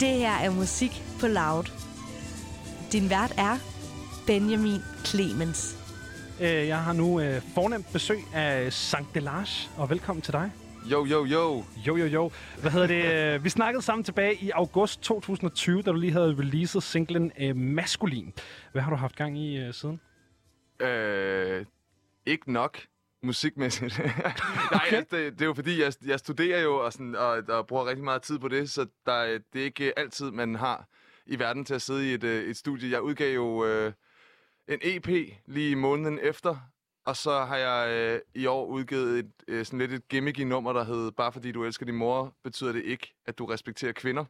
Det her er musik på loud. Din vært er Benjamin Clemens. Øh, jeg har nu øh, fornemt besøg af Sankt Delage, og velkommen til dig. Jo, jo, jo. Jo, jo, jo. Hvad hedder det? Øh, vi snakkede sammen tilbage i august 2020, da du lige havde releaset singlen øh, Maskulin. Hvad har du haft gang i øh, siden? Øh, ikke nok musikmæssigt. Nej, okay. det, det er jo fordi, jeg, jeg studerer jo og, sådan, og, og bruger rigtig meget tid på det, så der, det er ikke altid, man har i verden til at sidde i et, øh, et studie. Jeg udgav jo øh, en EP lige måneden efter, og så har jeg øh, i år udgivet et, øh, sådan lidt et gimmicky nummer, der hedder Bare fordi du elsker din mor, betyder det ikke, at du respekterer kvinder.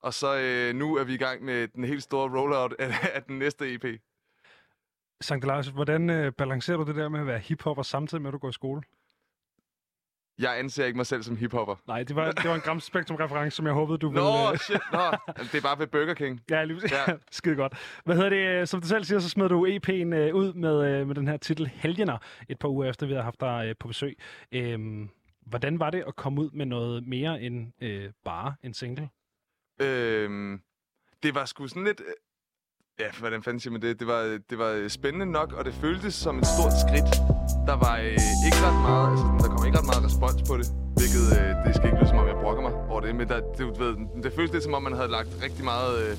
Og så øh, nu er vi i gang med den helt store rollout af, af den næste EP. Sankt Lars, hvordan øh, balancerer du det der med at være hiphopper samtidig med, at du går i skole? Jeg anser ikke mig selv som hiphopper. Nej, det var, det var en Gram Spektrum-reference, som jeg håbede, du Nå, ville... Øh... shit, nå. Det er bare ved Burger King. Ja, lige ja. Skide godt. Hvad hedder det? Som du selv siger, så smed du EP'en øh, ud med, øh, med den her titel Helgener, et par uger efter, vi havde haft dig på besøg. Øhm, hvordan var det at komme ud med noget mere end øh, bare en single? Øhm, det var sgu sådan lidt... øh, Ja, hvordan fanden siger man det? Det var, det var spændende nok, og det føltes som et stort skridt. Der var øh, ikke ret meget, altså der kom ikke ret meget respons på det. Hvilket, øh, det skal ikke lyde som om, jeg brokker mig over det, men der, det, ved, det føltes lidt som om, man havde lagt rigtig meget øh,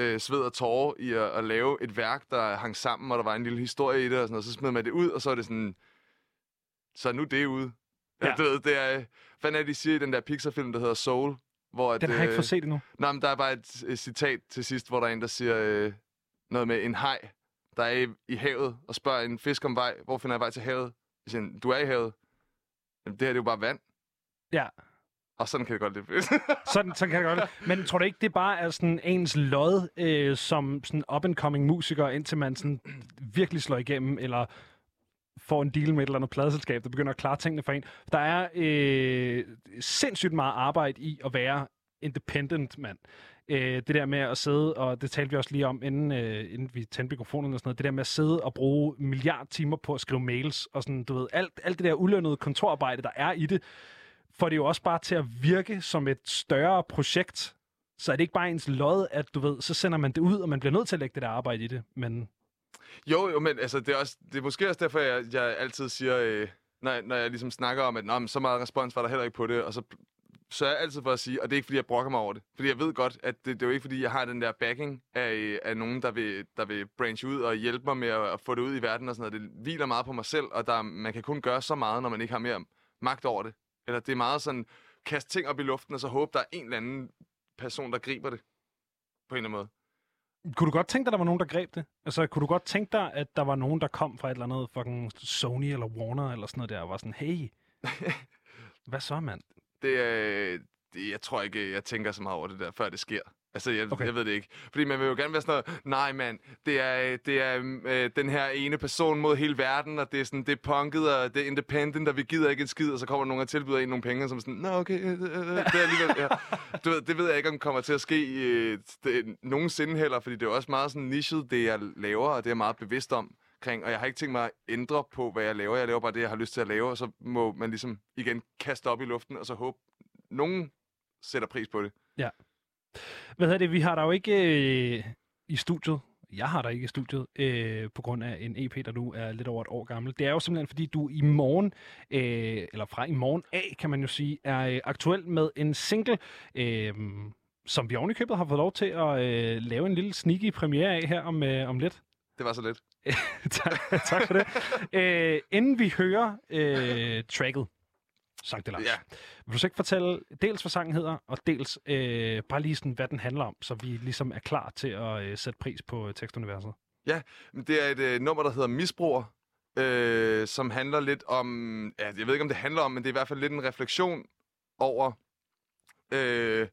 øh, sved og tårer i at, at, lave et værk, der hang sammen, og der var en lille historie i det, og, sådan, og så smed man det ud, og så er det sådan, så er nu det ude. Ja. Ja. ja du ved, det er, hvad er det, de siger i den der Pixar-film, der hedder Soul? Hvor at, Den har jeg ikke øh, fået set endnu. Nej, men der er bare et, et citat til sidst, hvor der er en, der siger øh, noget med en haj, der er i, i havet, og spørger en fisk om vej. Hvor finder jeg vej til havet? Jeg siger, du er i havet. Jamen, det her det er jo bare vand. Ja, Og sådan kan det godt lidt sådan, sådan kan jeg godt. Men tror du ikke, det bare er sådan ens lod øh, som sådan up-and-coming musiker, indtil man sådan virkelig slår igennem, eller får en deal med et eller andet pladeselskab, der begynder at klare tingene for en. Der er øh, sindssygt meget arbejde i at være independent, mand. Øh, det der med at sidde, og det talte vi også lige om, inden, øh, inden vi tændte mikrofonen og sådan noget, det der med at sidde og bruge milliard timer på at skrive mails, og sådan, du ved, alt, alt det der ulønnede kontorarbejde, der er i det, får det jo også bare til at virke som et større projekt. Så er det ikke bare ens lod, at du ved, så sender man det ud, og man bliver nødt til at lægge det der arbejde i det. Men jo, jo, men altså, det, er også, det er måske også derfor, jeg, jeg altid siger, øh, når, jeg- når jeg ligesom snakker om, at Nå, men så meget respons var der heller ikke på det, og så, så er jeg altid for at sige, og det er ikke, fordi jeg brokker mig over det. Fordi jeg ved godt, at det, det er jo ikke, fordi jeg har den der backing af, af nogen, der vil, der vil branche ud og hjælpe mig med at, at få det ud i verden og sådan noget. Det hviler meget på mig selv, og der, man kan kun gøre så meget, når man ikke har mere magt over det. Eller det er meget sådan, kaste ting op i luften, og så håbe, der er en eller anden person, der griber det. På en eller anden måde kunne du godt tænke dig, at der var nogen, der greb det? Altså, kunne du godt tænke dig, at der var nogen, der kom fra et eller andet fucking Sony eller Warner eller sådan noget der, og var sådan, hey, hvad så, mand? Det er... Det, jeg tror ikke, jeg tænker så meget over det der, før det sker. Altså, jeg, Okay. jeg ved det ikke. Fordi man vil jo gerne være sådan noget, nej mand, det er, det er øh, den her ene person mod hele verden, og det er, sådan, det er punket, og det er independent, og vi gider ikke en skid, og så kommer der nogen og tilbyder en nogle penge, som sådan, nå okay, øh, øh, det er alligevel, ja. du ved, det ved jeg ikke, om kommer til at ske øh, det, nogensinde heller, fordi det er også meget sådan nichet, det jeg laver, og det er jeg meget bevidst om. Kring, og jeg har ikke tænkt mig at ændre på, hvad jeg laver. Jeg laver bare det, jeg har lyst til at lave, og så må man ligesom igen kaste op i luften, og så håbe, nogen sætter pris på det. Hvad hedder det? Vi har der jo ikke øh, i studiet. Jeg har der ikke i studiet, øh, på grund af en EP, der nu er lidt over et år gammel. Det er jo simpelthen, fordi du i morgen, øh, eller fra i morgen af, kan man jo sige, er øh, aktuel med en single, øh, som vi oven i købet har fået lov til at øh, lave en lille sneaky premiere af her om, øh, om lidt. Det var så lidt. tak, tak for det. Øh, inden vi hører øh, tracket, Sankt Delars, Ja. vil du ikke fortælle dels, hvad sangen hedder, og dels øh, bare lige sådan, hvad den handler om, så vi ligesom er klar til at øh, sætte pris på øh, tekstuniverset? Men Det er et øh, nummer, der hedder Misbruger, øh, som handler lidt om... Ja, jeg ved ikke, om det handler om, men det er i hvert fald lidt en refleksion over øh,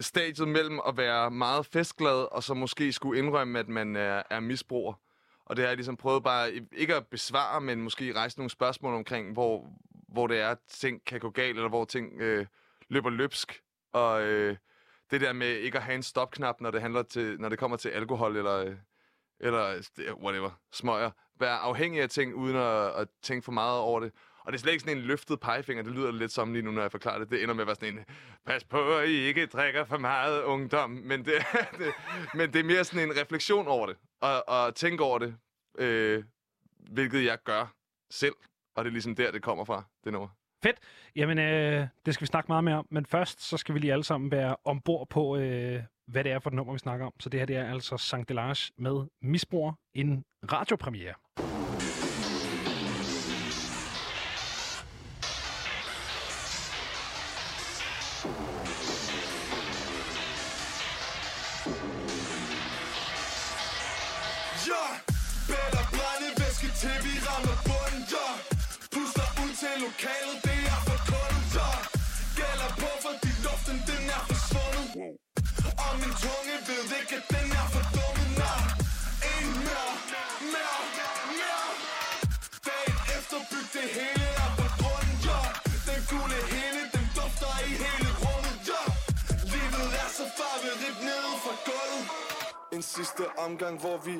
stadiet mellem at være meget festglad, og så måske skulle indrømme, at man er, er misbruger. Og det har jeg ligesom prøvet bare, ikke at besvare, men måske rejse nogle spørgsmål omkring, hvor, hvor det er, at ting kan gå galt, eller hvor ting øh, løber løbsk. Og øh, det der med ikke at have en stopknap, når det, handler til, når det kommer til alkohol, eller, øh, eller øh, whatever, smøger. Være afhængig af ting, uden at, at tænke for meget over det. Og det er slet ikke sådan en løftet pegefinger. Det lyder lidt som lige nu, når jeg forklarer det. Det ender med at være sådan en, pas på, at I ikke drikker for meget ungdom. Men det, det, men det er mere sådan en refleksion over det. Og, og tænke over det, øh, hvilket jeg gør selv. Og det er ligesom der, det kommer fra, det nummer. Fedt. Jamen, øh, det skal vi snakke meget mere om. Men først, så skal vi lige alle sammen være ombord på, øh, hvad det er for et nummer, vi snakker om. Så det her, det er altså Sankt Delage med Misbrug, en radiopremiere. Lokalet, det er for kunden Så Gælder på, fordi luften den er forsvundet. Og min tunge ved ikke, at den er for dummet, nej En mere, mere, mere Dagen efter byg det hele er på grunden, ja. Den gule hende, den dufter i hele rummet, ja. Livet er så farverigt nede fra gulvet. En sidste omgang, hvor vi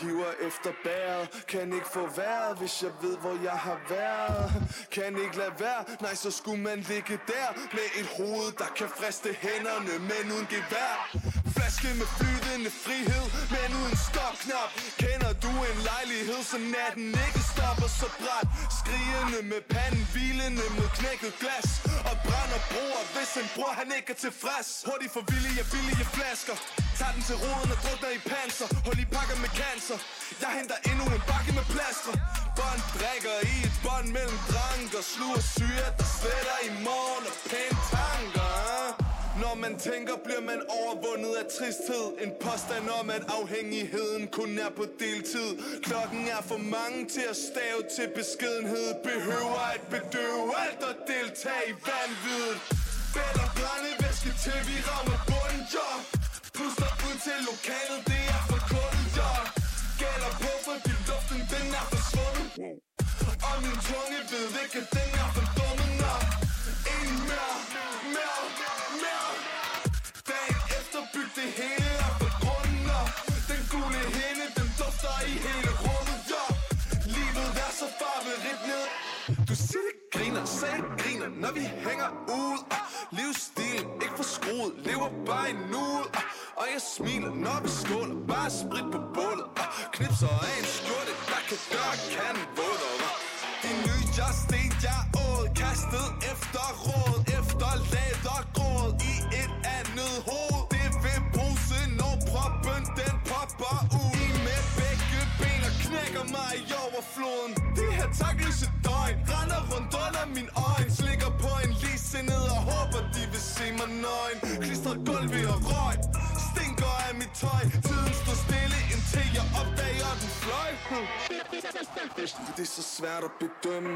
hiver efter bæret. Kan ikke få vejret, hvis jeg ved, hvor jeg har været. Kan ikke lade være, nej, så skulle man ligge der Med et hoved, der kan friste hænderne, men uden gevær. Flaske med flydende frihed, men uden stopknap. Kender du en lejlighed, så natten ikke stopper så bræt. Skrigende med panden, hvilende mod knækket glas. Og brænder broer, hvis en bror han ikke er tilfreds. Hurtigt for villige, billige flasker. Tag den til roden og drukner i panser. Hold i pakker med cancer. Jeg henter endnu en bakke med plaster. Bånd drikker i et bånd mellem dranker Sluger syre, der sletter i morgen og pæne tanker. Når man tænker, bliver man overvundet af tristhed. En påstand om, at afhængigheden kun er på deltid. Klokken er for mange til at stave til beskedenhed. Behøver at bedøve alt og deltage i vanviddet Bætter brændevæske til vi rammer bunden, ja Puster ud til lokalet, det er for koldt, ja Gælder på, fordi luften den er forsvundet. Og min tunge ved ikke, at den er for griner, sagde griner, når vi hænger ud. Ah, Livsstilen, ikke for skruet, lever bare i nuet. Ah, Og jeg smiler, når vi skåler, bare sprit på bålet. Ah, Knipser af en skjorte, der kan gøre kanden vådere over floden De Det her takløse døgn Render rundt under min øjne. Slikker på en ligesindet og håber de vil se mig nøgen. Klistret gulv og røg. Stinker af mit tøj. Tiden står stille indtil jeg opdager den fløj. Hmm. Det er så svært at bedømme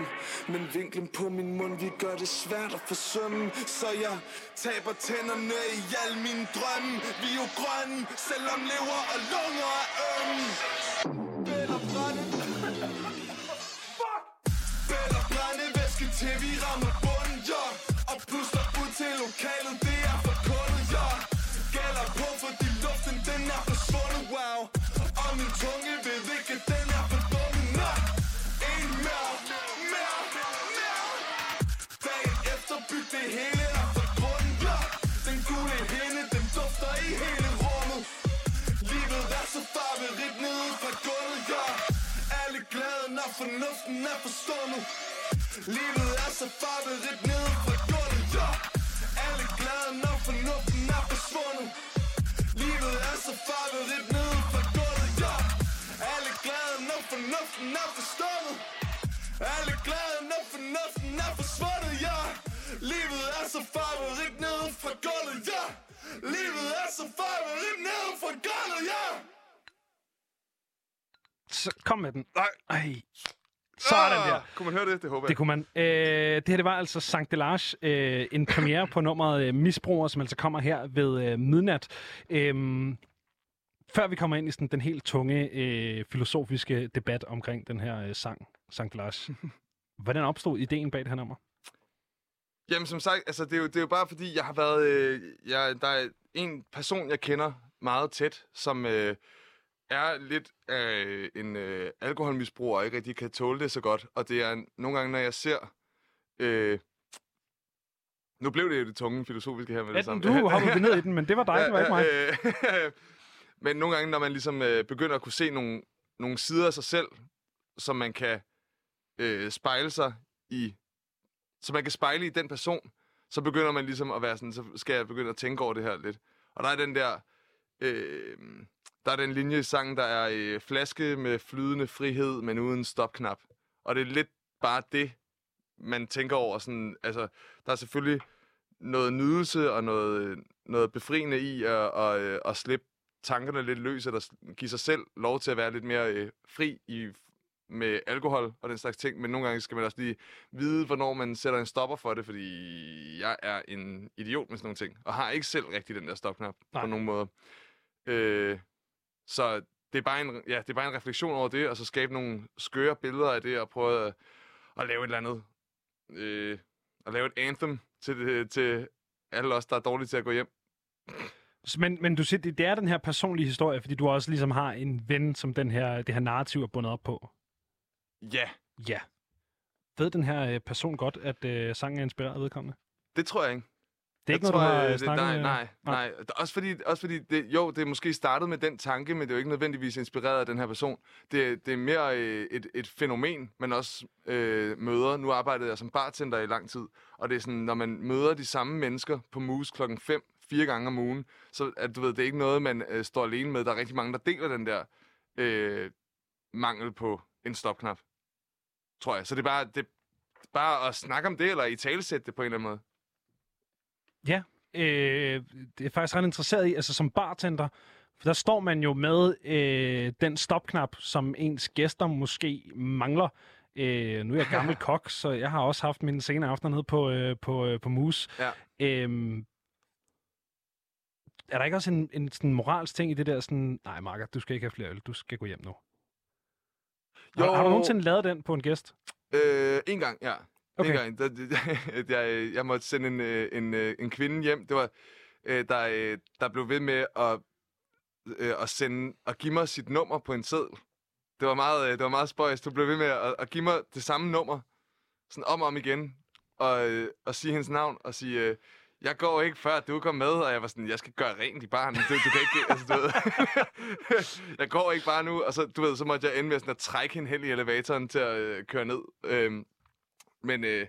Men vinklen på min mund Vi gør det svært at forsømme. Så jeg taber tænderne i al min drømme. Vi er jo grønne Selvom lever og lunger er ømme. Lokalet, det er for koldt, ja. Gælder på, fordi luften den er forsvundet, wow. Og min tunge ved ikke, den er for dumme, nej. En mere, mere, mere Dagen efter byg det hele er for grunden, ja. Den gule hende, den dufter i hele rummet. Livet er så farverigt nede fra gulvet, ja. Alle glade, når fornuften er forstummet Livet er så farverigt nede fra fornuften er forsvundet Livet er så farverigt nede fra gulvet, ja Alle glade, når fornuften er forstummet Alle glade, når fornuften er forsvundet, ja Livet er så farverigt nede fra gulvet, ja Livet er så farverigt nede fra gulvet, ja Så kom med den. Nej. Ej. Sådan der. Ah, Kunne man høre det? Det håber jeg. Det kunne man. Øh, det her det var altså Sankt Delage, øh, en premiere på nummeret øh, Misbruger, som altså kommer her ved øh, midnat. Øh, før vi kommer ind i sådan, den helt tunge øh, filosofiske debat omkring den her øh, sang, Sankt Delage. Hvordan opstod ideen bag det her nummer? Jamen som sagt, altså, det, er jo, det er jo bare fordi, jeg har været... Øh, jeg, der er en person, jeg kender meget tæt, som øh, er lidt øh, en øh, alkoholmisbruger, og ikke rigtig kan tåle det så godt. Og det er nogle gange, når jeg ser... Øh, nu blev det jo det tunge filosofiske her med det Ja, samme. du hoppede ned i den, men det var dig, det var ikke mig. Øh, men nogle gange, når man ligesom øh, begynder at kunne se nogle, nogle sider af sig selv, som man kan øh, spejle sig i, så man kan spejle i den person, så begynder man ligesom at være sådan, så skal jeg begynde at tænke over det her lidt. Og der er den der, øh, der er den linje i sangen, der er øh, flaske med flydende frihed, men uden stopknap. Og det er lidt bare det, man tænker over. Sådan, altså, der er selvfølgelig noget nydelse og noget, noget befriende i at, at, at, at slippe tankerne lidt løs, eller give sig selv lov til at være lidt mere øh, fri i, med alkohol og den slags ting. Men nogle gange skal man også lige vide, hvornår man sætter en stopper for det, fordi jeg er en idiot med sådan nogle ting, og har ikke selv rigtig den der stopknap Nej. på nogen måde. Øh, så det er, bare en, ja, det er bare en refleksion over det, og så skabe nogle skøre billeder af det, og prøve at, at lave et eller andet. Øh, at lave et anthem til, det, til alle os, der er dårlige til at gå hjem. Men, men du siger, det, det er den her personlige historie, fordi du også ligesom har en ven, som den her, det her narrativ er bundet op på. Ja, Ja. Ved den her øh, person godt, at øh, sangen er inspireret af vedkommende? det tror jeg ikke. Det er ikke jeg noget, du tror, har øh, det, snakket nej, med? nej, nej. Også fordi, også fordi det, jo, det er måske startet med den tanke, men det er jo ikke nødvendigvis inspireret af den her person. Det, det er mere øh, et, et fænomen, man også øh, møder. Nu arbejdede jeg som bartender i lang tid, og det er sådan, når man møder de samme mennesker på Moose klokken 5, fire gange om ugen, så at, du ved, det er ikke noget, man øh, står alene med. Der er rigtig mange, der deler den der øh, mangel på en stopknap, tror jeg. Så det er bare, det bare at snakke om det, eller i talesætte det på en eller anden måde. Ja, øh, det er faktisk ret interesseret i, altså som bartender, for der står man jo med øh, den stopknap, som ens gæster måske mangler. Øh, nu er jeg gammel kok, så jeg har også haft mine senere aftener nede på, øh, på, øh, på Mus. Ja. Øhm, er der ikke også en, en sådan moralsk ting i det der sådan, nej Marker, du skal ikke have flere øl, du skal gå hjem nu? Har, har du nogensinde lavet den på en gæst? Øh, en gang, ja. Okay. En gang. Der, der, jeg, øh, jeg måtte sende en, øh, en, øh, en kvinde hjem. Det var, der, der blev ved med at, at, sende, at give mig sit nummer på en seddel. Det var meget, det var meget spøjs. Du blev ved med at, at give mig det samme nummer, sådan om og om igen, og, og sige hendes navn, og sige, jeg går ikke før du kommer med, og jeg var sådan, jeg skal gøre rent i barnet, Du, du kan ikke, altså, du ved. jeg går ikke bare nu, og så, du ved, så måtte jeg ende med sådan at trække hende hen i elevatoren til at øh, køre ned. Øhm, men, øh,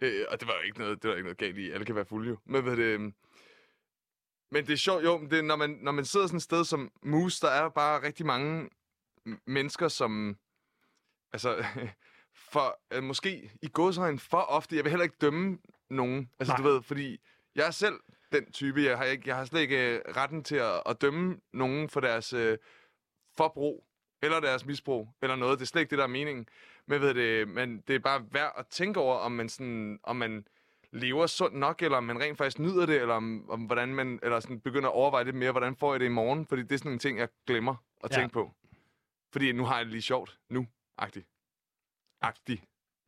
øh, og det var jo ikke noget, det var ikke noget galt i, alle kan være fulde jo. Men, hvad det, øh, men det er sjovt, jo, det, når, man, når man sidder sådan et sted som Mus, der er bare rigtig mange mennesker, som, altså, for, øh, måske i godsøjne for ofte, jeg vil heller ikke dømme nogen, altså Nej. du ved, fordi jeg er selv den type, jeg har, ikke, jeg har slet ikke øh, retten til at, at dømme nogen for deres øh, forbrug, eller deres misbrug, eller noget, det er slet ikke det, der er meningen. Men, ved det, men det er bare værd at tænke over, om man, sådan, om man lever sundt nok, eller om man rent faktisk nyder det, eller om, om hvordan man eller sådan begynder at overveje lidt mere, hvordan får jeg det i morgen, fordi det er sådan en ting, jeg glemmer at Ja. tænke på. Fordi nu har jeg det lige sjovt. Nu. Agtigt. Agtigt.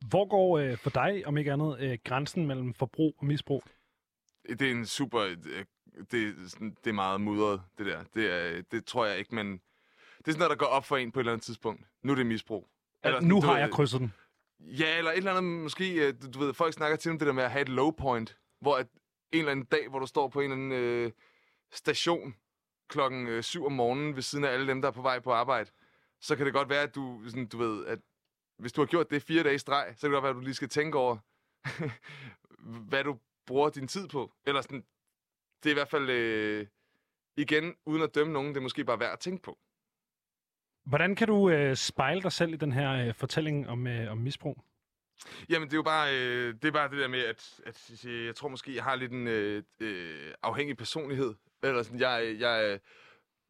Hvor går øh, for dig, om ikke andet, øh, grænsen mellem forbrug og misbrug? Det er en super... øh, Det, er det er meget mudret, det der. Det, er, det tror jeg ikke, men... Det er sådan noget, der går op for en på et eller andet tidspunkt. Nu er det misbrug. Eller, nu har jeg krydset den. Ja, eller et eller andet, måske, øh, du, ved, folk snakker til om det der med at have et low point, hvor at en eller anden dag, hvor du står på en eller anden øh, station klokken øh, 7 om morgenen ved siden af alle dem, der er på vej på arbejde, så kan det godt være, at du, sådan, du ved, at hvis du har gjort det fire dage i streg, så kan det godt være, at du lige skal tænke over, hvad du bruger din tid på. Eller sådan, det er i hvert fald, øh, igen, uden at dømme nogen, det er måske bare værd at tænke på. Hvordan kan du øh, spejle dig selv i den her øh, fortælling om, øh, om misbrug? Jamen, det er jo bare, øh, det, er bare det der med, at, at jeg, jeg tror måske, jeg har lidt en øh, øh, afhængig personlighed. Eller sådan, jeg, jeg, øh,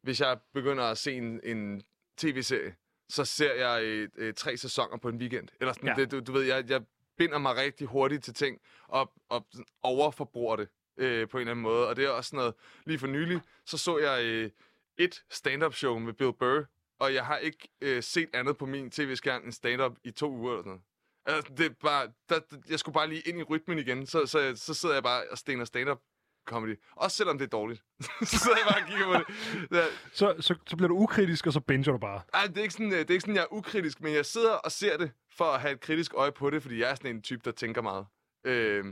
hvis jeg begynder at se en, en tv-serie, så ser jeg øh, øh, tre sæsoner på en weekend. Eller sådan, Ja. det, du, du ved, jeg, jeg binder mig rigtig hurtigt til ting, og, og overforbruger det øh, på en eller anden måde. Og det er også sådan noget, lige for nylig, så så jeg øh, et stand-up show med Bill Burr, og jeg har ikke øh, set andet på min tv-skærm end stand-up i to uger eller sådan noget. Altså, det er bare, der, jeg skulle bare lige ind i rytmen igen, så, så, så sidder jeg bare og stener stand-up comedy. Også selvom det er dårligt. så sidder jeg bare og kigger på det. Ja, Så, så, så bliver du ukritisk, og så binger du bare. ej, det, er ikke sådan, øh, det er ikke sådan, jeg er ukritisk, men jeg sidder og ser det for at have et kritisk øje på det, fordi jeg er sådan en type, der tænker meget. Øh,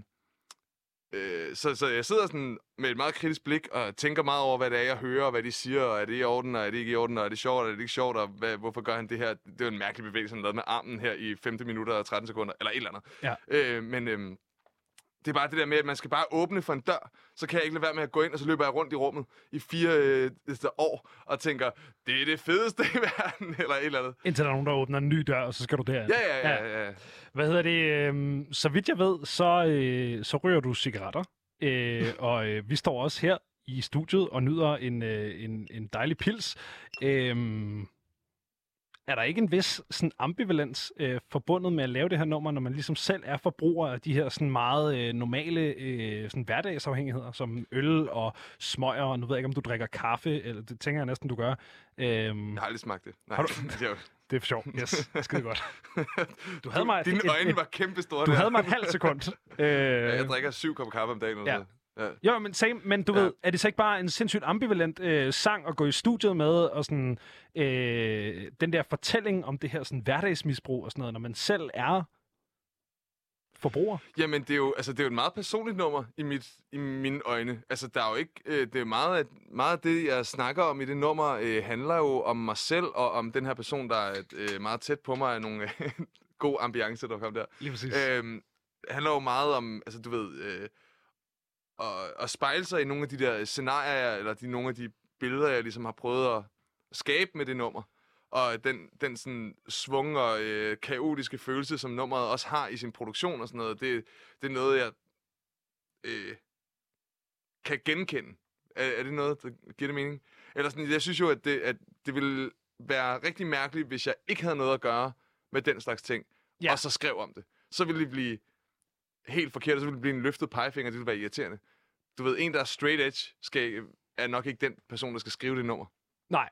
øh, så, så jeg sidder sådan med et meget kritisk blik og tænker meget over, hvad det er, jeg hører, og hvad de siger, og er det i orden, og er det ikke i orden, og er det sjovt, og er det ikke sjovt, og hvad, hvorfor gør han det her? Det er en mærkelig bevægelse, han lavede med armen her i 5 minutter og 13 sekunder, eller et eller andet. Ja. Øh, men øh, det er bare det der med, at man skal bare åbne for en dør, så kan jeg ikke lade være med at gå ind, og så løber jeg rundt i rummet i fire øh, år, og tænker, det er det fedeste i verden, eller et eller andet. Indtil der er nogen, der åbner en ny dør, og så skal du derind. Ja, ja, ja, ja. ja. Hvad hedder det? øhm, Så vidt jeg ved, så, øh, så ryger du cigaretter. Øh, og øh, vi står også her i studiet og nyder en, øh, en, en dejlig pils. Øhm, er der ikke en vis sådan, ambivalens øh, forbundet med at lave det her nummer, når man ligesom selv er forbruger af de her sådan, meget øh, normale øh, sådan, hverdagsafhængigheder, som øl og smøger, og nu ved jeg ikke, om du drikker kaffe, eller det tænker jeg næsten, du gør. Øhm, Jeg har aldrig smagt det. Nej, Har det er jo- det er for sjovt. Yes, skide godt. Du havde mig... Dine et- øjne et- var kæmpe store Du der. havde mig et halvt sekund. Øh, Ja, jeg drikker syv kopper kaffe om dagen. Eller Ja. ja. Ja. Jo, men, same, men du Ja. ved, er det så ikke bare en sindssygt ambivalent øh, sang at gå i studiet med, og sådan, øh, den der fortælling om det her sådan, hverdagsmisbrug og sådan noget, når man selv er forbruger? Jamen, det er, jo, altså, det er jo et meget personligt nummer i, mit, i mine øjne. Altså, der er jo ikke... Øh, det er meget, meget af det, jeg snakker om i det nummer, øh, handler jo om mig selv, og om den her person, der er øh, meget tæt på mig, af nogle øh, god ambiance, der kom der. Lige præcis. Øhm, handler jo meget om, altså du ved, øh, at, at spejle sig i nogle af de der scenarier, eller de, nogle af de billeder, jeg ligesom har prøvet at skabe med det nummer. Og den, den sådan svung og øh, kaotiske følelse, som nummeret også har i sin produktion og sådan noget, det, det er noget, jeg øh, kan genkende. Er, er det noget, der giver det mening? Eller sådan, jeg synes jo, at det, at det ville være rigtig mærkeligt, hvis jeg ikke havde noget at gøre med den slags ting, Ja. og så skrev om det. Så ville det blive helt forkert, og så ville det blive en løftet pegefinger, det ville være irriterende. Du ved, en, der er straight edge, skal, er nok ikke den person, der skal skrive det nummer. Nej.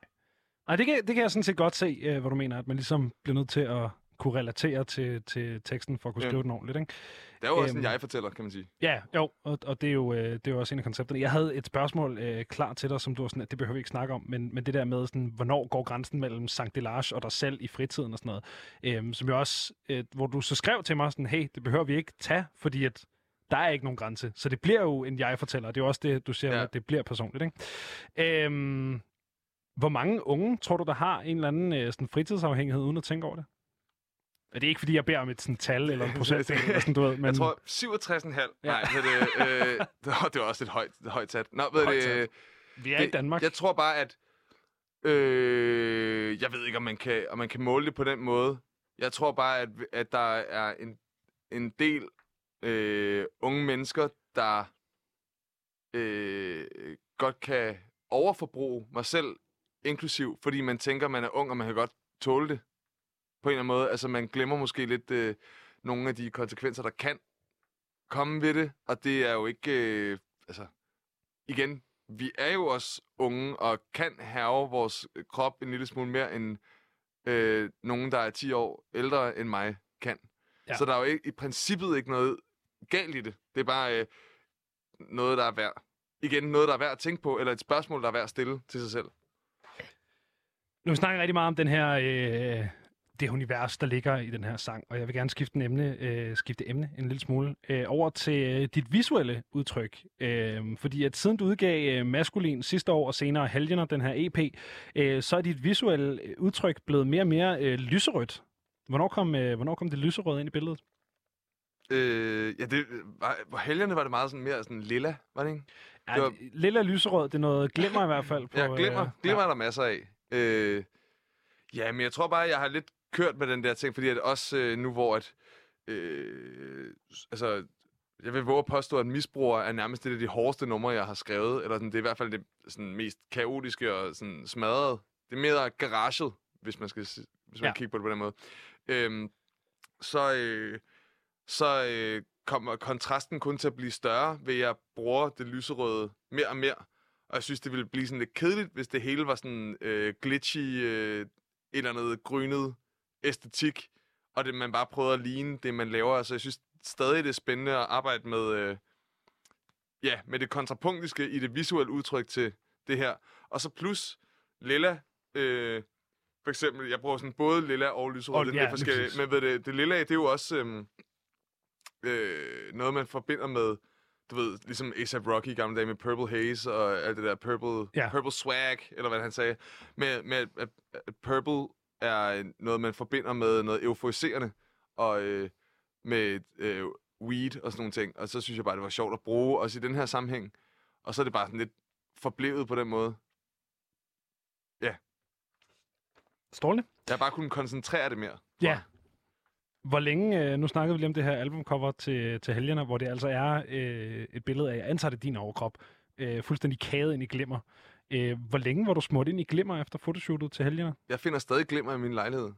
Nej, det kan, det kan jeg sådan set godt se, øh, hvor du mener, at man ligesom bliver nødt til at kunne relatere til, til teksten for at kunne Ja. skrive den ordentligt, ikke? Det er jo også Øhm. en jeg-fortæller, kan man sige. Ja, jo, og, og det, er jo, øh, det er jo også en af koncepterne. Jeg havde et spørgsmål øh, klar til dig, som du var sådan, at det behøver vi ikke snakke om, men, men det der med, sådan, hvornår går grænsen mellem Sankt Delage og dig selv i fritiden og sådan noget, øhm, som jo også, øh, hvor du så skrev til mig sådan, hey, det behøver vi ikke tage, fordi at der er ikke nogen grænse. Så det bliver jo en jeg-fortæller, det er jo også det, du siger. Ja. at det bliver personligt, ikke? Øhm, hvor mange unge tror du, der har en eller anden øh, sådan fritidsafhængighed, uden at tænke over det? Og det er ikke, fordi jeg beder om et sådan tal eller en procentdel, eller sådan, du ved, men... Jeg tror 67,5. Ja. Nej, det, øh, det, var, også et højt, et højt sat. Nå, ved Højt det, øh, vi er det, i Danmark. Jeg tror bare, at... Øh, jeg ved ikke, om man, kan, om man kan måle det på den måde. Jeg tror bare, at, at der er en, en del øh, unge mennesker, der øh, godt kan overforbruge mig selv inklusiv, fordi man tænker, man er ung, og man kan godt tåle det på en eller anden måde. Altså, man glemmer måske lidt øh, nogle af de konsekvenser, der kan komme ved det, og det er jo ikke... Øh, altså, igen, vi er jo også unge, og kan have vores krop en lille smule mere, end øh, nogen, der er 10 år ældre end mig, kan. Ja. Så der er jo ikke, i princippet ikke noget galt i det. Det er bare øh, noget, der er værd. Igen, noget, der er værd at tænke på, eller et spørgsmål, der er værd at stille til sig selv. Nu snakker rigtig meget om den her, øh, det univers, der ligger i den her sang, og jeg vil gerne skifte, en emne, øh, skifte emne en lille smule øh, over til øh, dit visuelle udtryk. Øh, fordi at siden du udgav øh, Maskulin sidste år, og senere Helgener, den her EP, øh, så er dit visuelle øh, udtryk blevet mere og mere øh, lyserødt. Hvornår kom, øh, hvornår kom det lyserøde ind i billedet? Øh, ja, det, var, på helgerne var det meget sådan mere sådan lilla, var det ikke? Ja, Det var- Lilla lyserød, det er noget glimmer i hvert fald. På, Ja, glimmer. øh, Glimmer er der masser af. Øh, ja, men jeg tror bare, jeg har lidt kørt med den der ting, fordi at også øh, nu, hvor at, øh, altså, jeg vil våge at påstå, at misbruger er nærmest det af de hårdeste numre, jeg har skrevet, eller sådan, det er i hvert fald det sådan, mest kaotiske og sådan, smadret. Det er mere garaget, hvis man skal hvis man ja. kigger på det på den måde. Øhm, så øh, så øh, kommer kontrasten kun til at blive større, ved at jeg bruger det lyserøde mere og mere. Og jeg synes, det ville blive sådan lidt kedeligt, hvis det hele var sådan øh, glitchy, øh, et eller andet grynet æstetik, og det man bare prøvede at ligne det, man laver. Altså, jeg synes stadig, det er spændende at arbejde med, øh, ja, med det kontrapunktiske i det visuelle udtryk til det her. Og så plus lilla, øh, for eksempel, jeg bruger sådan både lilla og lyserød, Og- det er ja, lidt forskelligt. lige præcis. Men ved det, det lilla, det er jo også øhm, øh, noget, man forbinder med, du ved, ligesom A$AP Rocky i gamle dage med Purple Haze og alt det der Purple, Ja. purple Swag, eller hvad han sagde. Med, med at, at Purple er noget, man forbinder med noget euforiserende, og øh, med øh, weed og sådan nogle ting. Og så synes jeg bare, det var sjovt at bruge, også i den her sammenhæng. Og så er det bare sådan lidt forblevet på den måde. Strålende. Jeg har bare kunnet koncentrere det mere. Ja. Hvor længe, øh, nu snakkede vi lige om det her albumcover til, til helgerne, hvor det altså er øh, et billede af, jeg antager det din overkrop, øh, fuldstændig kaget ind i glimmer. Øh, hvor længe var du smurt ind i glimmer efter fotoshootet til helgerne? Jeg finder stadig glimmer i min lejlighed.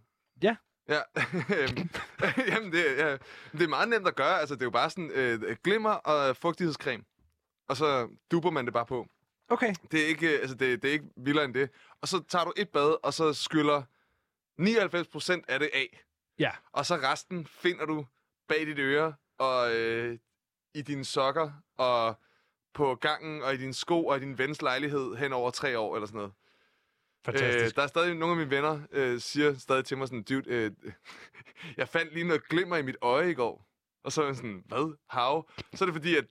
Ja. Ja, Øhm, Jamen, det, ja. det er meget nemt at gøre. Altså, det er jo bare sådan øh, glimmer og fugtighedscreme. Og så duber man det bare på. Okay. Det er ikke, øh, altså, det, det er ikke vildere end det. Og så tager du et bad, og så skyller 99% af det af. Ja. Og så resten finder du bag dit øre, og øh, i dine sokker, og på gangen, og i dine sko, og i din vens lejlighed hen over tre år, eller sådan noget. Fantastisk. Øh, der er stadig nogle af mine venner, øh, siger stadig til mig sådan, dude, øh, jeg fandt lige noget glimmer i mit øje i går. Og så er jeg sådan, hvad? How? Så er det fordi, at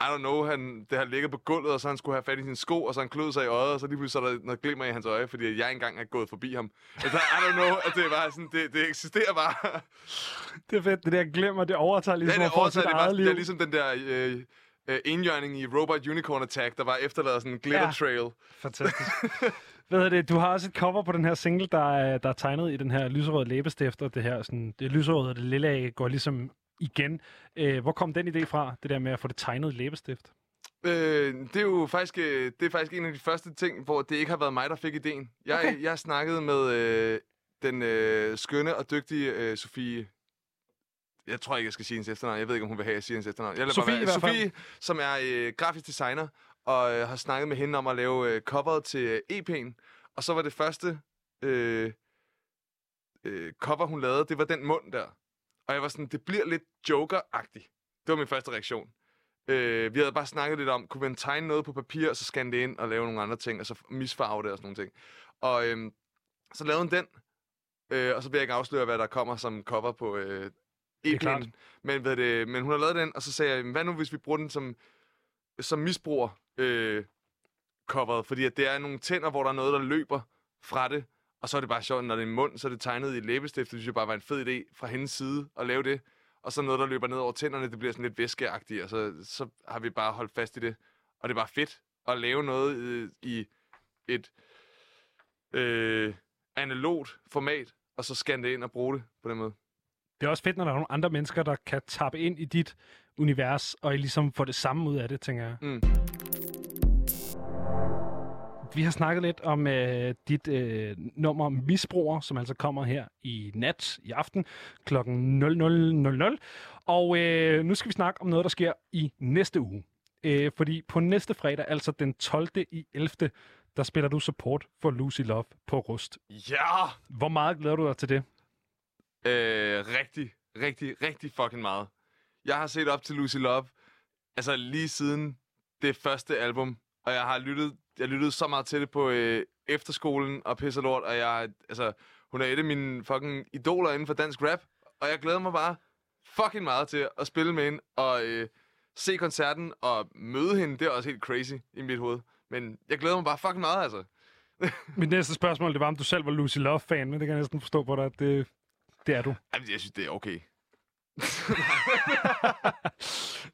I don't know, han, det har ligget på gulvet, og så han skulle have fat i sine sko, og så han kløede sig i øjet, og så lige pludselig så er der noget glimmer i hans øje, fordi jeg engang er gået forbi ham. Altså, I don't know, at det er bare sådan, det, det eksisterer bare. Det er fedt. Det der glemmer, det overtager ligesom Ja, det, overtager, det, er bare, eget liv. det er ligesom den der øh, øh, enhjørning i Robot Unicorn Attack, der var efterladet sådan en glitter Ja. trail. Fantastisk. Hvad det? Du har også et cover på den her single, der er, der er tegnet i den her lyserøde læbestift, og det her sådan, det lyserøde og det lille af går ligesom igen. Øh, hvor kom den idé fra, det der med at få det tegnet i læbestift? Øh, det er jo faktisk, øh, det er faktisk en af de første ting, hvor det ikke har været mig, der fik ideen. Jeg, okay. jeg snakkede med øh, den øh, skønne og dygtige øh, Sofie... Jeg tror ikke, jeg skal sige hendes efternavn. Jeg ved ikke, om hun vil have, at jeg siger hendes efternavn. Jeg Sofie bare. Sofie, som er øh, grafisk designer, og øh, har snakket med hende om at lave øh, coveret til øh, EP'en. Og så var det første øh, øh, cover, hun lavede, det var den mund der. Og jeg var sådan, det bliver lidt Joker-agtigt. Det var min første reaktion. Øh, vi havde bare snakket lidt om, kunne man tegne noget på papir, og så scanne det ind og lave nogle andre ting, og så misfarve det og sådan nogle ting. Og øh, så lavede hun den, øh, og så vil jeg ikke afsløre, hvad der kommer som cover på øh, er klart. Men, hvad det, men hun har lavet den, og så sagde jeg, hvad nu hvis vi bruger den som, som misbruger øh, coveret? Fordi at det er nogle tænder, hvor der er noget, der løber fra det, og så er det bare sjovt, når det er en mund, så er det tegnet i læbestift. Det synes jeg bare var en fed idé fra hendes side at lave det. Og så noget, der løber ned over tænderne, det bliver sådan lidt væskeagtigt, og så, så har vi bare holdt fast i det. Og det er bare fedt at lave noget øh, i et øh, analogt format, og så scanne det ind og bruge det på den måde. Det er også fedt, når der er nogle andre mennesker, der kan tappe ind i dit univers, og I ligesom får det samme ud af det, tænker jeg. Mm. Vi har snakket lidt om øh, dit øh, nummer Misbruger, som altså kommer her i nat, i aften, kl. 00.00. Og øh, nu skal vi snakke om noget, der sker i næste uge. Øh, fordi på næste fredag, altså den 12. i 11., der spiller du support for Lucy Love på Rust. Ja! Hvor meget glæder du dig til det? Øh, rigtig, rigtig, rigtig fucking meget. Jeg har set op til Lucy Love, altså lige siden det første album, og jeg har lyttet, jeg lyttede så meget til det på øh, efterskolen og pisse lort, og jeg, altså, hun er et af mine fucking idoler inden for dansk rap, og jeg glæder mig bare fucking meget til at spille med hende, og øh, se koncerten og møde hende, det er også helt crazy i mit hoved. Men jeg glæder mig bare fucking meget, altså. Mit næste spørgsmål, det var, om du selv var Lucy Love-fan, men det kan jeg næsten forstå på dig, at det, det er du. Jamen, Jeg synes, det er okay.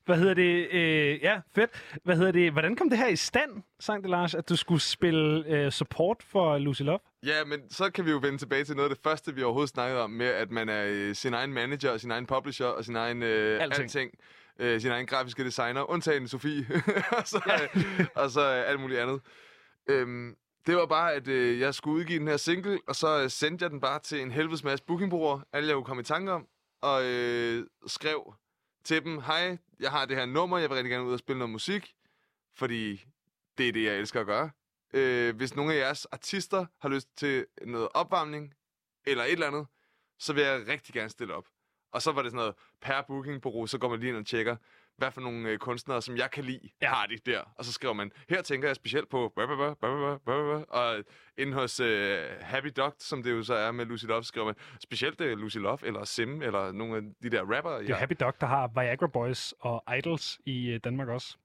Hvad hedder det? Øh, ja, fedt. Hvad hedder det? Hvordan kom det her i stand, sang det Lars, at du skulle spille øh, support for Lucy Love? Ja, men så kan vi jo vende tilbage til noget af det første, vi overhovedet snakkede om, med at man er øh, sin egen manager, og sin egen publisher, og sin egen øh, Alting. alting. Øh, sin egen grafiske designer, undtagen Sofie, og, så, øh, og så øh, alt muligt andet. Øhm, det var bare, at øh, jeg skulle udgive den her single, og så øh, sendte jeg den bare til en helvedes masse bookingbrugere, alle jeg kunne komme i tanke om, og øh, skrev til dem, hej, jeg har det her nummer, jeg vil rigtig gerne ud og spille noget musik, fordi det er det, jeg elsker at gøre. Øh, hvis nogle af jeres artister har lyst til noget opvarmning, eller et eller andet, så vil jeg rigtig gerne stille op. Og så var det sådan noget, per bookingbureau, så går man lige ind og tjekker, hvad for nogle øh, kunstnere, som jeg kan lide, Ja. ja. har de der. Og så skriver man, her tænker jeg specielt på... Og inde hos øh, Happy Dog, som det jo så er med Lucy Love, skriver man specielt øh, Lucy Love, eller Sim, eller nogle af de der rapper. Det er Happy Dog, der har Viagra Boys og Idols i øh, Danmark også.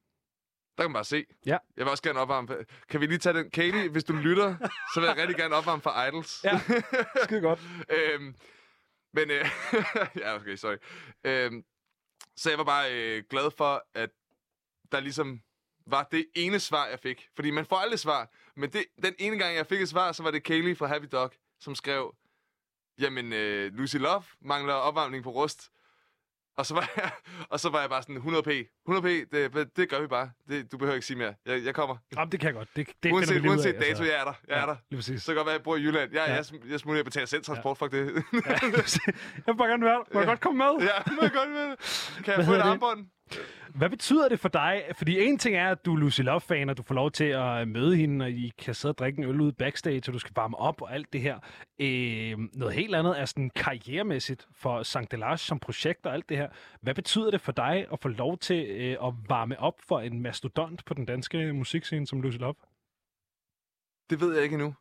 Der kan man bare se. Ja. Jeg vil også gerne opvarme... for- Kan vi lige tage den? Katie, hvis du lytter, så vil jeg rigtig gerne opvarme for Idols. Ja. Skide godt. øhm, men... Øh, ja, okay, sorry. Øhm, så jeg var bare øh, glad for, at der ligesom var det ene svar, jeg fik. Fordi man får aldrig svar. Men det, den ene gang, jeg fik et svar, så var det Kaylee fra Happy Dog, som skrev, jamen, øh, Lucy Love mangler opvarmning på rust. Og så var jeg, og så var jeg bare sådan, 100p. 100p, det, det gør vi bare. Det, du behøver ikke sige mere. Jeg, jeg kommer. Jamen, det kan jeg godt. Det, det uanset lige ud af, uanset dato, jeg er der. Jeg er der. Lige præcis. Så kan det godt være, at jeg bor i Jylland. Jeg, Ja. ja. jeg, jeg smutter, jeg betaler selv transport, fuck det. Ja, jeg vil bare gerne være der. Må jeg Ja. godt komme med? ja, må jeg godt med det. Kan jeg Hvad få et hedder det? Hvad betyder det for dig? Fordi en ting er, at du er Lucy Love-fan, og du får lov til at møde hende, og I kan sidde og drikke en øl ude backstage, og du skal varme op og alt det her. Øh, noget helt andet er sådan karrieremæssigt for Sankt Delage som projekt og alt det her. Hvad betyder det for dig at få lov til øh, at varme op for en mastodont på den danske musikscene som Lucy Love? Det ved jeg ikke endnu.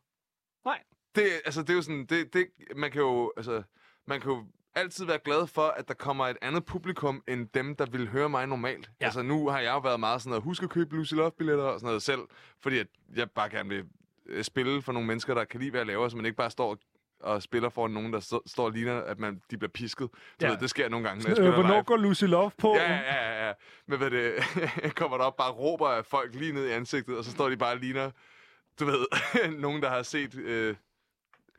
Nej. Det, altså, det er jo sådan, det, det, man kan jo, altså, man kan jo altid være glad for, at der kommer et andet publikum, end dem, der vil høre mig normalt. Ja. Altså, nu har jeg jo været meget sådan noget, husk at købe Lucy Love-billetter og sådan noget selv, fordi at jeg bare gerne vil øh, spille for nogle mennesker, der kan lide, hvad jeg laver, så man ikke bare står og spiller for nogen, der stå, står og ligner, at man, de bliver pisket. Du Ja. ved, det sker nogle gange, når jeg Øh, spiller hvornår live. går Lucy Love på? Ja, ja, ja, ja. Men hvad det, kommer der op bare råber af folk lige ned i ansigtet, og så står de bare og ligner, du ved, nogen, der har set øh,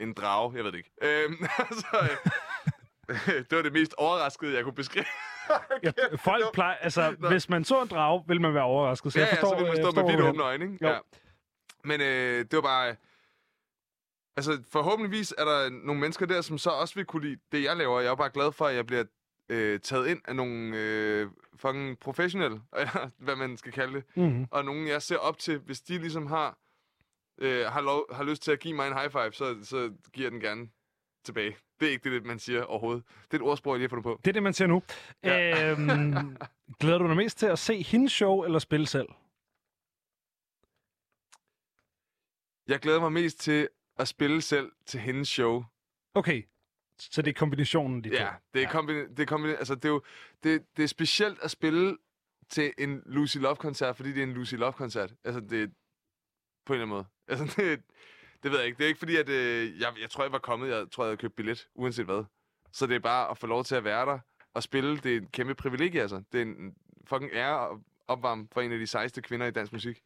en drage, jeg ved det ikke. Øhm, altså, øh, det var det mest overraskede, jeg kunne beskrive. Ja, folk plejer, altså, Nå. hvis man så en drage, vil man være overrasket. Så ja, jeg ja, forstår, så vil man stå med vidt åbne øjne, ikke? Jo. Ja. Men øh, det var bare... Altså, forhåbentligvis er der nogle mennesker der, som så også vil kunne lide det, jeg laver. Jeg er bare glad for, at jeg bliver øh, taget ind af nogle øh, fucking professionelle, eller hvad man skal kalde det. Mhm. og nogen, jeg ser op til, hvis de ligesom har, øh, har, lov, har lyst til at give mig en high five, så, så giver jeg den gerne tilbage. Det er ikke det, man siger overhovedet. Det er et ordsprog, jeg lige har fundet på. Det er det, man ser nu. Ja. Øhm, glæder du dig mest til at se hendes show eller spille selv? Jeg glæder mig mest til at spille selv til hendes show. Okay, så det er kombinationen, de Ja, det er, Ja. kombin- det er, kombin- altså, det er jo det, det er specielt at spille til en Lucy Love-koncert, fordi det er en Lucy Love-koncert. Altså, det er på en eller anden måde. Altså, det, det ved jeg ikke. Det er ikke fordi, at øh, jeg, jeg tror, jeg var kommet. Jeg tror, jeg havde købt billet, uanset hvad. Så det er bare at få lov til at være der og spille. Det er en kæmpe privilegie, altså. Det er en fucking ære at opvarme for en af de sejeste kvinder i dansk musik.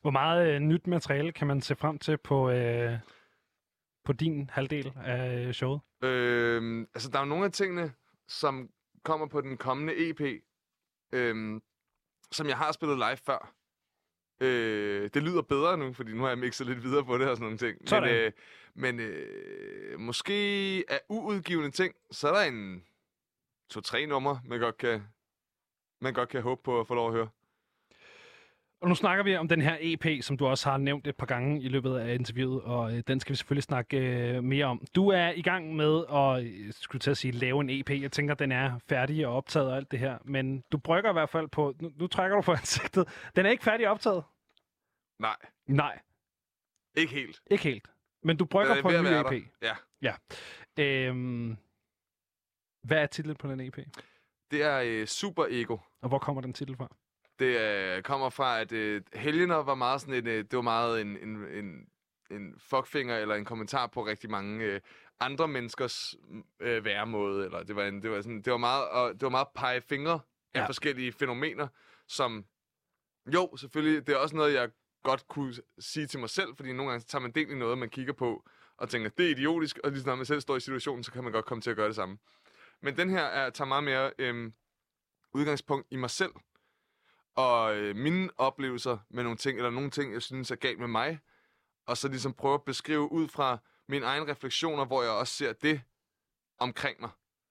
Hvor meget øh, nyt materiale kan man se frem til på, øh, på din halvdel af øh, showet? Øhm, altså, der er jo nogle af tingene, som kommer på den kommende EP, øhm, som jeg har spillet live før. Øh, det lyder bedre nu, fordi nu har jeg mixet lidt videre på det og sådan nogle ting. Sådan. Men, øh, men øh, måske af uudgivende ting, så er der en to-tre numre, man godt kan, man godt kan håbe på at få lov at høre. Og nu snakker vi om den her EP, som du også har nævnt et par gange i løbet af interviewet, og øh, den skal vi selvfølgelig snakke øh, mere om. Du er i gang med at, øh, skulle til at sige, lave en EP. Jeg tænker, den er færdig og optaget og alt det her, men du brygger i hvert fald på, nu, nu trækker du på ansigtet, den er ikke færdig optaget? Nej, Nej, ikke helt. ikke helt. Men du brygger er på en ny EP. der. Ja. Øhm, hvad er titlen på den EP? Det er øh, Super Ego. Og hvor kommer den titel fra? Det øh, kommer fra, at øh, Helgener var meget sådan en, øh, det var meget en, en, en, en fuckfinger eller en kommentar på rigtig mange øh, andre menneskers øh, væremåde. Eller det var, en, det var sådan, det var meget, og det var meget pege fingre af Ja. forskellige fænomener, som jo, selvfølgelig, det er også noget, jeg godt kunne sige til mig selv, fordi nogle gange så tager man del i noget, man kigger på, og tænker, det er idiotisk, og lige når man selv står i situationen, så kan man godt komme til at gøre det samme. Men den her er, tager meget mere øhm, udgangspunkt i mig selv, og øh, mine oplevelser med nogle ting, eller nogle ting, jeg synes er galt med mig, og så ligesom prøve at beskrive ud fra mine egne refleksioner, hvor jeg også ser det omkring mig.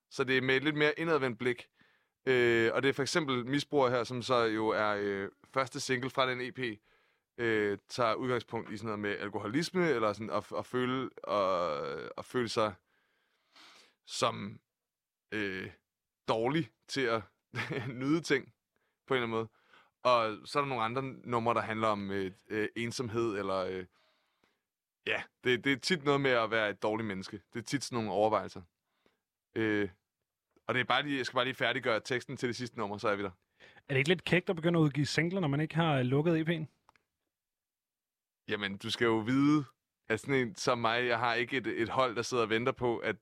Så det er med et lidt mere indadvendt blik. Øh, og det er for eksempel Misbrug her, som så jo er øh, første single fra den EP, øh, tager udgangspunkt i sådan noget med alkoholisme, eller sådan at, at, føle, og, at føle sig som øh, dårlig til at nyde ting. på en eller anden måde. Og så er der nogle andre numre, der handler om øh, øh, ensomhed, eller... Øh, ja, det, det er tit noget med at være et dårligt menneske. Det er tit sådan nogle overvejelser. Øh, og det er bare lige, jeg skal bare lige færdiggøre teksten til det sidste nummer, så er vi der. Er det ikke lidt kægt at begynde at udgive singler, når man ikke har øh, lukket EP'en? Jamen, du skal jo vide, at sådan en som mig, jeg har ikke et, et hold, der sidder og venter på, at,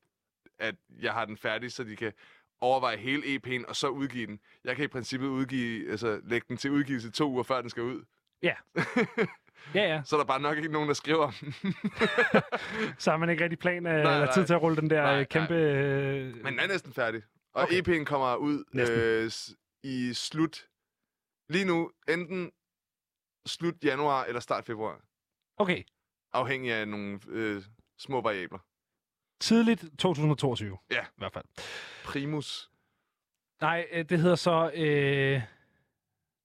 at jeg har den færdig, så de kan overveje hele EP'en, og så udgive den. Jeg kan i princippet udgive, altså, lægge den til udgivelse to uger, før den skal ud. Ja. Ja, ja. Så er der bare nok ikke nogen, der skriver om. Så har man ikke rigtig plan af, Nej, eller nej. tid til at rulle den der Nej, nej, kæmpe... øh, Men den er næsten færdig. Og Okay. EP'en kommer ud Næsten. øh, i slut... Lige nu, enten slut januar eller start februar. Okay, Afhængig af nogle øh, små variabler. tidligt 2022. Ja. I hvert fald. Primus. Nej, øh, det hedder så... Øh...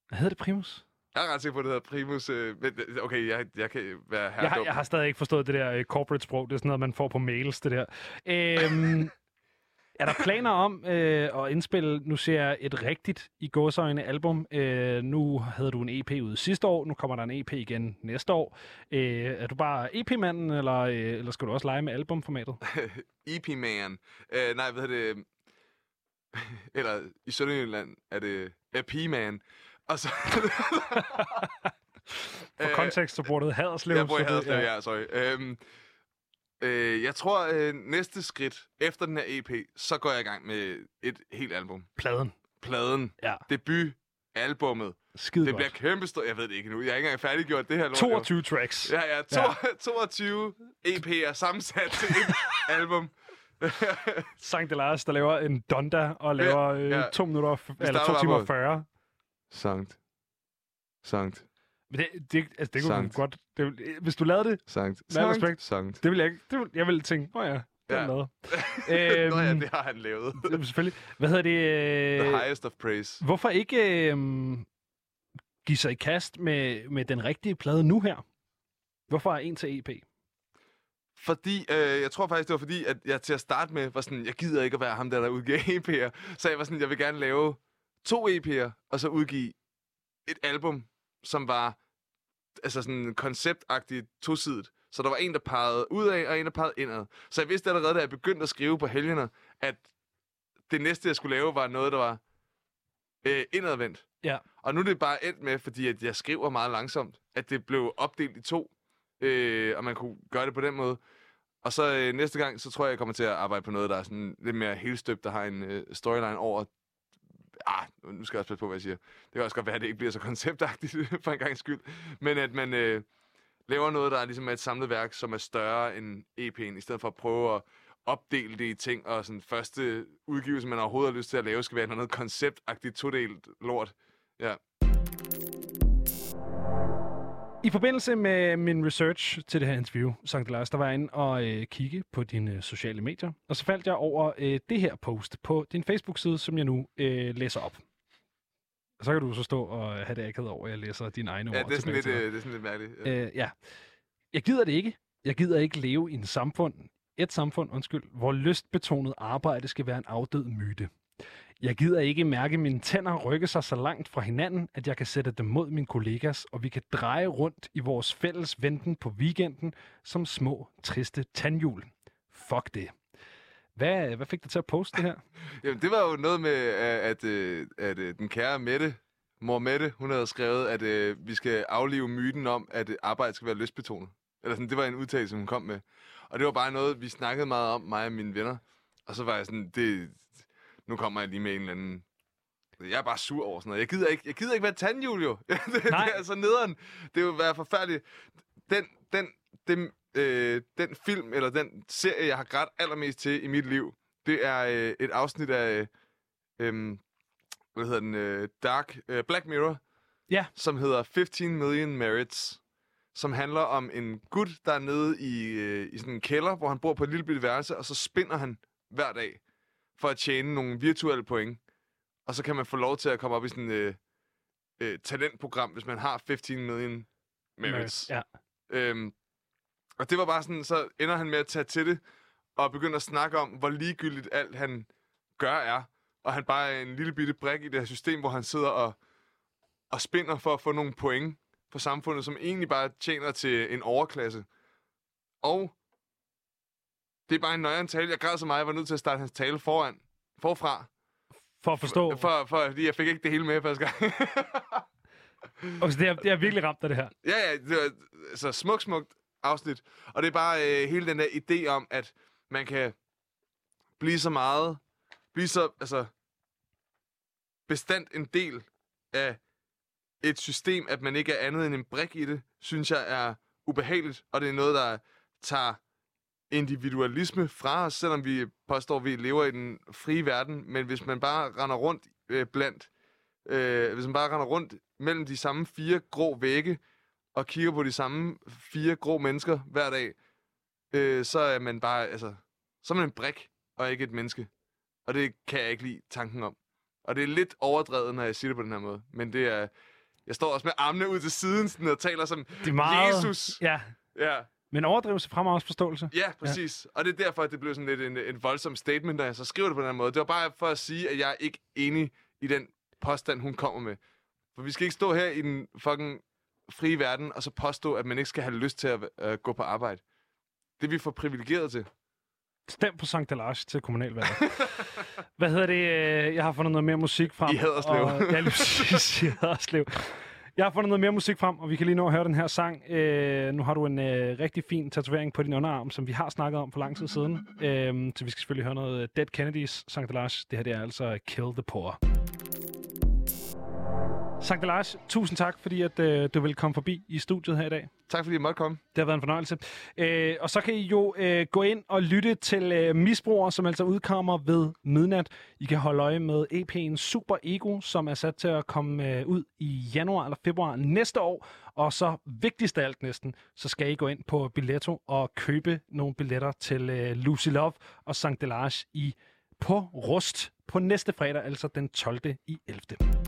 Hvad hedder det, Primus? Jeg er ret sikker på, at det hedder Primus. Øh, men, øh, okay, jeg, jeg kan være her Jeg har, jeg har stadig ikke forstået det der øh, corporate sprog. Det er sådan noget, man får på mails, det der. Øhm, er der planer om øh, at indspille, nu ser jeg et rigtigt i gåsøjne album. Øh, nu havde du en EP ude sidste år, nu kommer der en EP igen næste år. Øh, er du bare EP-manden, eller, øh, eller skal du også lege med albumformatet? EP-man. Øh, nej, hvad hedder det? Eller i Sønderjylland er det EP-man. Og så... For Øh, kontekst, så bruger du Haderslev. Jeg det- Haderslev, ja, sorry. Øhm, øh, jeg tror, øh, næste skridt efter den her EP, så går jeg i gang med et helt album. Pladen. Pladen. Ja. Debut. Albummet. Skide Det godt. bliver kæmpestort. Jeg ved det ikke nu. Jeg har ikke engang færdiggjort det her lort. jo. 22 tracks. Ja, ja. To, ja. 22 EP'er sammensat til et album. Sankt Lars, der laver en Donda og laver øh, ja. 2 minutter, og eller starter 2 bare timer på- 40. Sankt. Sankt. Men det, det, altså, det kunne godt... Det, hvis du lavede det, Sankt. Sankt. respekt. Sankt. det ville jeg ikke... Det ville, jeg ville tænke, nå ja, det er Ja. lavet. Øhm, Nå ja, Øhm, det har han lavet. det selvfølgelig. Hvad hedder det? The Øh, highest of praise. hvorfor ikke øh, give sig i kast med, med den rigtige plade nu her? Hvorfor er en til EP? Fordi, øh, jeg tror faktisk, det var fordi, at jeg til at starte med var sådan, jeg gider ikke at være ham, der, der udgiver EP'er. Så jeg var sådan, jeg vil gerne lave to EP'er, og så udgive et album, som var altså sådan konceptagtigt tosidigt. Så der var en, der pegede ud af, og en, der pegede indad. Så jeg vidste allerede, da jeg begyndte at skrive på helgerne, at det næste, jeg skulle lave, var noget, der var øh, indadvendt. Ja. Og nu er det bare endt med, fordi at jeg skriver meget langsomt, at det blev opdelt i to, øh, og man kunne gøre det på den måde. Og så øh, næste gang, så tror jeg, jeg kommer til at arbejde på noget, der er sådan lidt mere helstøbt, der har en øh, storyline over... Ah, nu skal jeg også passe på, hvad jeg siger. Det kan også godt være, at det ikke bliver så konceptagtigt for en gang skyld. Men at man øh, laver noget, der er ligesom er et samlet værk, som er større end EP'en, i stedet for at prøve at opdele det i ting, og sådan første udgivelse, man overhovedet har lyst til at lave, skal være noget konceptagtigt todelt lort. Ja. I forbindelse med min research til det her interview, Sankt Lars, der var jeg inde og øh, kigge på dine øh, sociale medier, og så faldt jeg over øh, det her post på din Facebook-side, som jeg nu øh, læser op. Og så kan du så stå og have det akavet over, at jeg læser dine egne Ja, ord det er, sådan lidt, øh, det er sådan lidt mærkeligt. Ja. Øh, ja. Jeg gider det ikke. Jeg gider ikke leve i en samfund, et samfund, undskyld, hvor lystbetonet arbejde skal være en afdød myte. Jeg gider ikke mærke mine tænder rykke sig så langt fra hinanden, at jeg kan sætte dem mod mine kollegas, og vi kan dreje rundt i vores fælles venten på weekenden som små, triste tandhjul. Fuck det. Hvad, hvad fik dig til at poste det her? Jamen, det var jo noget med, at, at, øh, at, at den kære Mette, mor Mette, hun havde skrevet, at at vi skal aflive myten om, at arbejde skal være lystbetonet. Eller sådan, det var en udtalelse, hun kom med. Og det var bare noget, vi snakkede meget om, mig og mine venner. Og så var jeg sådan, det, nu kommer jeg lige med en eller anden... Jeg er bare sur over sådan noget. Jeg gider ikke, jeg gider ikke være tandhjul, jo. det, det Nej. er så nederen. Det vil være forfærdeligt. Den, den, den, øh, den film, eller den serie, jeg har grædt allermest til i mit liv, det er øh, et afsnit af... Øh, øh, hvad hedder den? Øh, Dark... Øh, Black Mirror. Ja. Som hedder 15 Million Merits. Som handler om en gut, der er nede i, øh, i sådan en kælder, hvor han bor på et lille bitte værelse, og så spinder han hver dag for at tjene nogle virtuelle point. Og så kan man få lov til at komme op i sådan et øh, øh, talentprogram, hvis man har 15 million merits. Ja. Øhm, og det var bare sådan, så ender han med at tage til det, og begynder at snakke om, hvor ligegyldigt alt han gør er. Og han bare er en lille bitte brik i det her system, hvor han sidder og, og spinder for at få nogle point på samfundet, som egentlig bare tjener til en overklasse. Og det er bare en nøjeren tale. Jeg græd så meget, jeg var nødt til at starte hans tale foran, forfra. For at forstå. For, for, fordi jeg fik ikke det hele med første gang. Okay, det, er, det er virkelig ramt af det her. Ja, ja, det var altså smukt, smukt afsnit. Og det er bare øh, hele den der idé om, at man kan blive så meget, blive så, altså, bestandt en del af et system, at man ikke er andet end en brik i det, synes jeg er ubehageligt, og det er noget, der tager individualisme fra os, selvom vi påstår, at vi lever i den frie verden, men hvis man bare render rundt øh, blandt, øh, hvis man bare render rundt mellem de samme fire grå vægge, og kigger på de samme fire grå mennesker hver dag, øh, så er man bare, altså, så er man en brik, og ikke et menneske. Og det kan jeg ikke lide tanken om. Og det er lidt overdrevet, når jeg siger det på den her måde. Men det er, jeg står også med armene ud til siden, sådan, og taler som Det er meget... Jesus. Ja, Ja, men overdrivelse fremmer også forståelse. ja, præcis. Ja. Og det er derfor, at det blev sådan lidt en, en voldsom statement, da jeg så skriver det på den her måde. Det var bare for at sige, at jeg er ikke enig i den påstand, hun kommer med. For vi skal ikke stå her i den fucking frie verden, og så påstå, at man ikke skal have lyst til at øh, gå på arbejde. Det er vi for privilegeret til. Stem på Sankt Delage til kommunalvalget. Hvad hedder det? øh, Jeg har fundet noget mere musik frem. I Haderslev. Og, ja, lige præcis. I Haderslev. Jeg har fundet noget mere musik frem, og vi kan lige nå at høre den her sang. Øh, nu har du en øh, rigtig fin tatovering på din underarm, som vi har snakket om for lang tid siden. Øh, så vi skal selvfølgelig høre noget øh, Dead Kennedys Sankt Lars. Det her det er altså Kill the Poor. Sankt Delage, tusind tak, fordi at, øh, du vil komme forbi i studiet her i dag. Tak fordi I måtte komme. Det har været en fornøjelse. Øh, og så kan I jo øh, gå ind og lytte til øh, Misbrugere, som altså udkommer ved midnat. I kan holde øje med EP'en Super Ego, som er sat til at komme øh, ud i januar eller februar næste år. Og så vigtigst af alt næsten, så skal I gå ind på Billetto og købe nogle billetter til øh, Lucy Love og Sankt Delage i på Rust på næste fredag, altså den 12. i 11.